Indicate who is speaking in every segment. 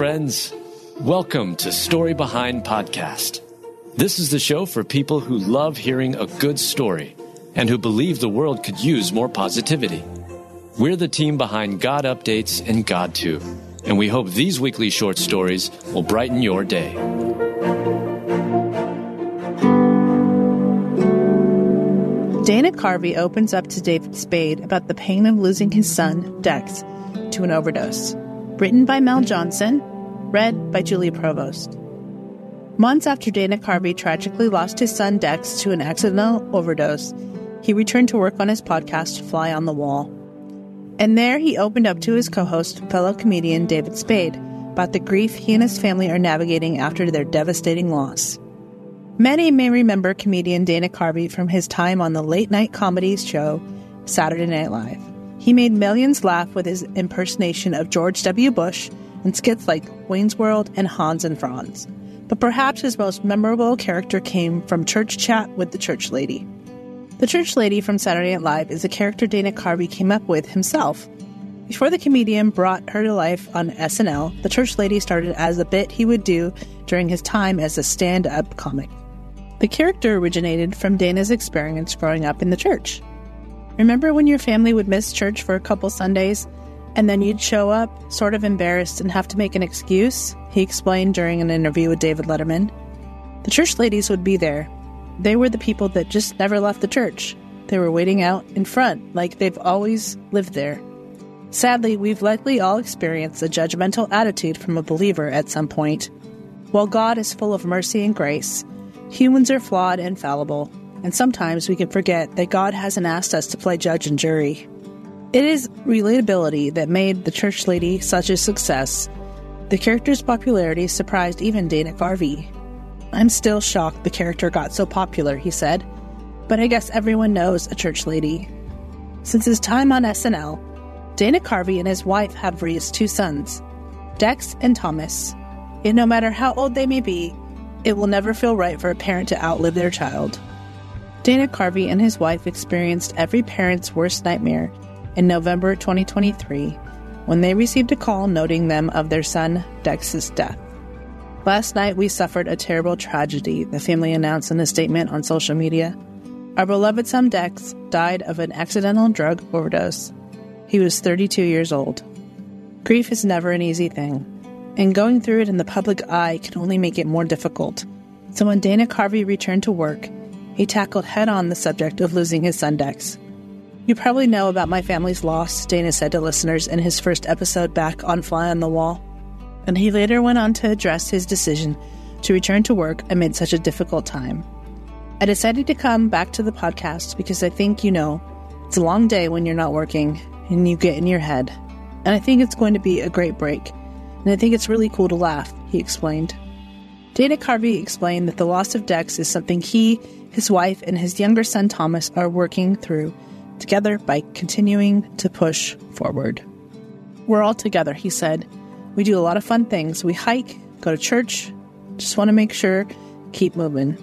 Speaker 1: friends. Welcome to Story Behind Podcast. This is the show for people who love hearing a good story and who believe the world could use more positivity. We're the team behind God Updates and GodTube, and we hope these weekly short stories will brighten your day.
Speaker 2: Dana Carvey opens up to David Spade about the pain of losing his son, Dex, to an overdose. Written by Mel Johnson, read by Julia Provost. Months after Dana Carvey tragically lost his son Dex to an accidental overdose, he returned to work on his podcast, Fly on the Wall. And there he opened up to his co host, fellow comedian David Spade, about the grief he and his family are navigating after their devastating loss. Many may remember comedian Dana Carvey from his time on the late night comedy show Saturday Night Live. He made millions laugh with his impersonation of George W. Bush and skits like Wayne's World and Hans and Franz. But perhaps his most memorable character came from Church Chat with the Church Lady. The Church Lady from Saturday Night Live is a character Dana Carvey came up with himself. Before the comedian brought her to life on SNL, the Church Lady started as a bit he would do during his time as a stand up comic. The character originated from Dana's experience growing up in the church. Remember when your family would miss church for a couple Sundays and then you'd show up, sort of embarrassed, and have to make an excuse? He explained during an interview with David Letterman. The church ladies would be there. They were the people that just never left the church. They were waiting out in front, like they've always lived there. Sadly, we've likely all experienced a judgmental attitude from a believer at some point. While God is full of mercy and grace, Humans are flawed and fallible, and sometimes we can forget that God hasn't asked us to play judge and jury. It is relatability that made the church lady such a success. The character's popularity surprised even Dana Carvey. I'm still shocked the character got so popular, he said, but I guess everyone knows a church lady. Since his time on SNL, Dana Carvey and his wife have raised two sons, Dex and Thomas. And no matter how old they may be, it will never feel right for a parent to outlive their child. Dana Carvey and his wife experienced every parent's worst nightmare in November 2023 when they received a call noting them of their son Dex's death. Last night, we suffered a terrible tragedy, the family announced in a statement on social media. Our beloved son Dex died of an accidental drug overdose. He was 32 years old. Grief is never an easy thing and going through it in the public eye can only make it more difficult. So when Dana Carvey returned to work, he tackled head on the subject of losing his son Dex. You probably know about my family's loss, Dana said to listeners in his first episode back on Fly on the Wall. And he later went on to address his decision to return to work amid such a difficult time. I decided to come back to the podcast because I think you know it's a long day when you're not working and you get in your head. And I think it's going to be a great break and I think it's really cool to laugh, he explained. Dana Carvey explained that the loss of Dex is something he, his wife, and his younger son Thomas are working through together by continuing to push forward. We're all together, he said. We do a lot of fun things. We hike, go to church, just want to make sure, keep moving.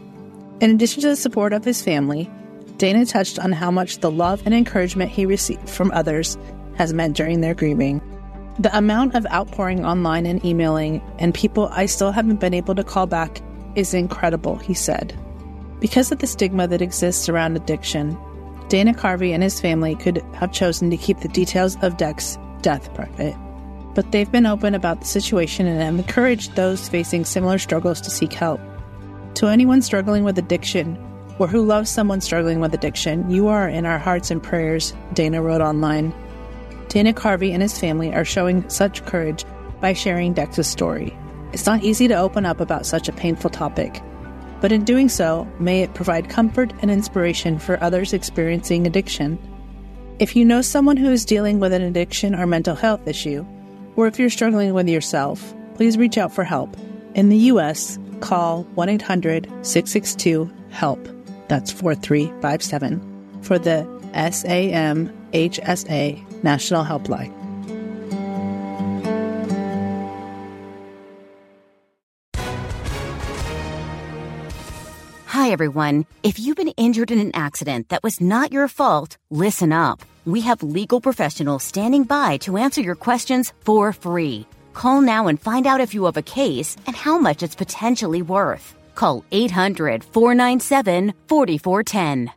Speaker 2: In addition to the support of his family, Dana touched on how much the love and encouragement he received from others has meant during their grieving. The amount of outpouring online and emailing and people I still haven't been able to call back is incredible, he said. Because of the stigma that exists around addiction, Dana Carvey and his family could have chosen to keep the details of Dex's death private. But they've been open about the situation and have encouraged those facing similar struggles to seek help. To anyone struggling with addiction, or who loves someone struggling with addiction, you are in our hearts and prayers, Dana wrote online. Dana Carvey and his family are showing such courage by sharing Dex's story. It's not easy to open up about such a painful topic, but in doing so, may it provide comfort and inspiration for others experiencing addiction. If you know someone who is dealing with an addiction or mental health issue, or if you're struggling with yourself, please reach out for help. In the U.S., call 1 800 662 HELP. That's 4357 for the SAMHSA National Helpline.
Speaker 3: Hi, everyone. If you've been injured in an accident that was not your fault, listen up. We have legal professionals standing by to answer your questions for free. Call now and find out if you have a case and how much it's potentially worth. Call 800 497 4410.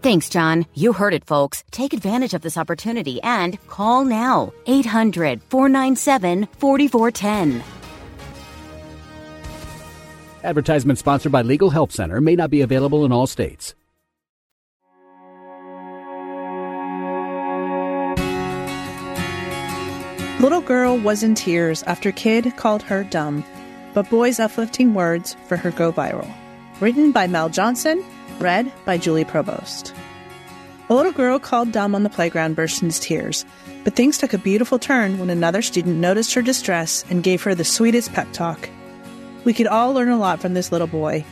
Speaker 3: Thanks, John. You heard it, folks. Take advantage of this opportunity and call now. 800 497 4410.
Speaker 4: Advertisement sponsored by Legal Help Center may not be available in all states.
Speaker 2: Little girl was in tears after kid called her dumb, but boy's uplifting words for her go viral. Written by Mel Johnson, read by Julie Provost. A little girl called dumb on the playground burst into tears, but things took a beautiful turn when another student noticed her distress and gave her the sweetest pep talk. We could all learn a lot from this little boy.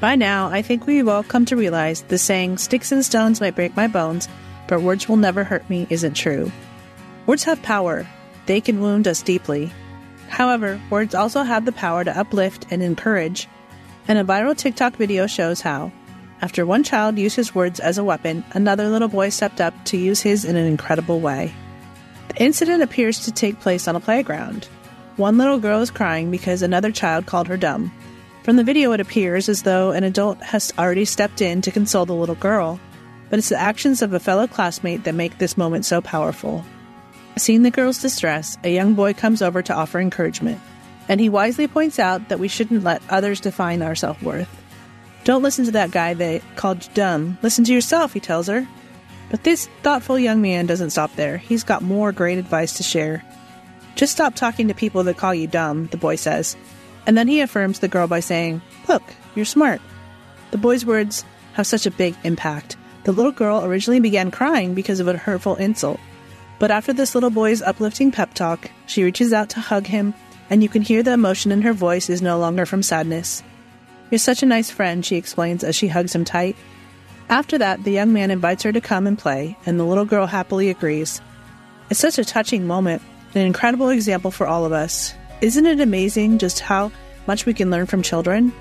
Speaker 2: By now, I think we've all come to realize the saying, sticks and stones might break my bones, but words will never hurt me, isn't true. Words have power, they can wound us deeply. However, words also have the power to uplift and encourage, and a viral TikTok video shows how. After one child used his words as a weapon, another little boy stepped up to use his in an incredible way. The incident appears to take place on a playground. One little girl is crying because another child called her dumb. From the video, it appears as though an adult has already stepped in to console the little girl, but it's the actions of a fellow classmate that make this moment so powerful. Seeing the girl's distress, a young boy comes over to offer encouragement, and he wisely points out that we shouldn't let others define our self worth. Don't listen to that guy that called you dumb. Listen to yourself, he tells her. But this thoughtful young man doesn't stop there. He's got more great advice to share. Just stop talking to people that call you dumb, the boy says. And then he affirms the girl by saying, Look, you're smart. The boy's words have such a big impact. The little girl originally began crying because of a hurtful insult. But after this little boy's uplifting pep talk, she reaches out to hug him, and you can hear the emotion in her voice is no longer from sadness. You're such a nice friend, she explains as she hugs him tight. After that, the young man invites her to come and play, and the little girl happily agrees. It's such a touching moment, an incredible example for all of us. Isn't it amazing just how much we can learn from children?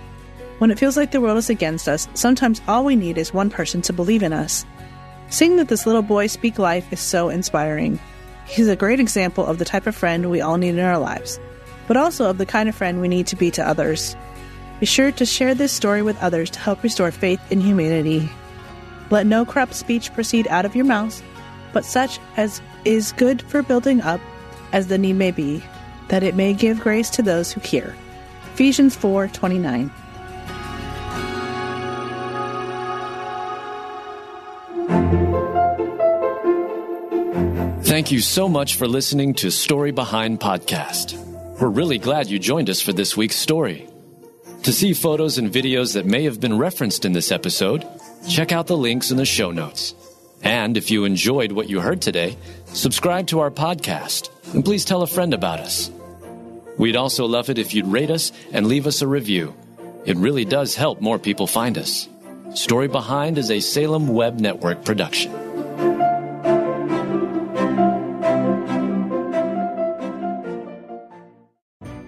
Speaker 2: When it feels like the world is against us, sometimes all we need is one person to believe in us. Seeing that this little boy speak life is so inspiring. He's a great example of the type of friend we all need in our lives, but also of the kind of friend we need to be to others. Be sure to share this story with others to help restore faith in humanity. Let no corrupt speech proceed out of your mouth, but such as is good for building up as the need may be, that it may give grace to those who hear. Ephesians 4:29.
Speaker 1: Thank you so much for listening to Story Behind Podcast. We're really glad you joined us for this week's story. To see photos and videos that may have been referenced in this episode, check out the links in the show notes. And if you enjoyed what you heard today, subscribe to our podcast and please tell a friend about us. We'd also love it if you'd rate us and leave us a review. It really does help more people find us. Story Behind is a Salem Web Network production.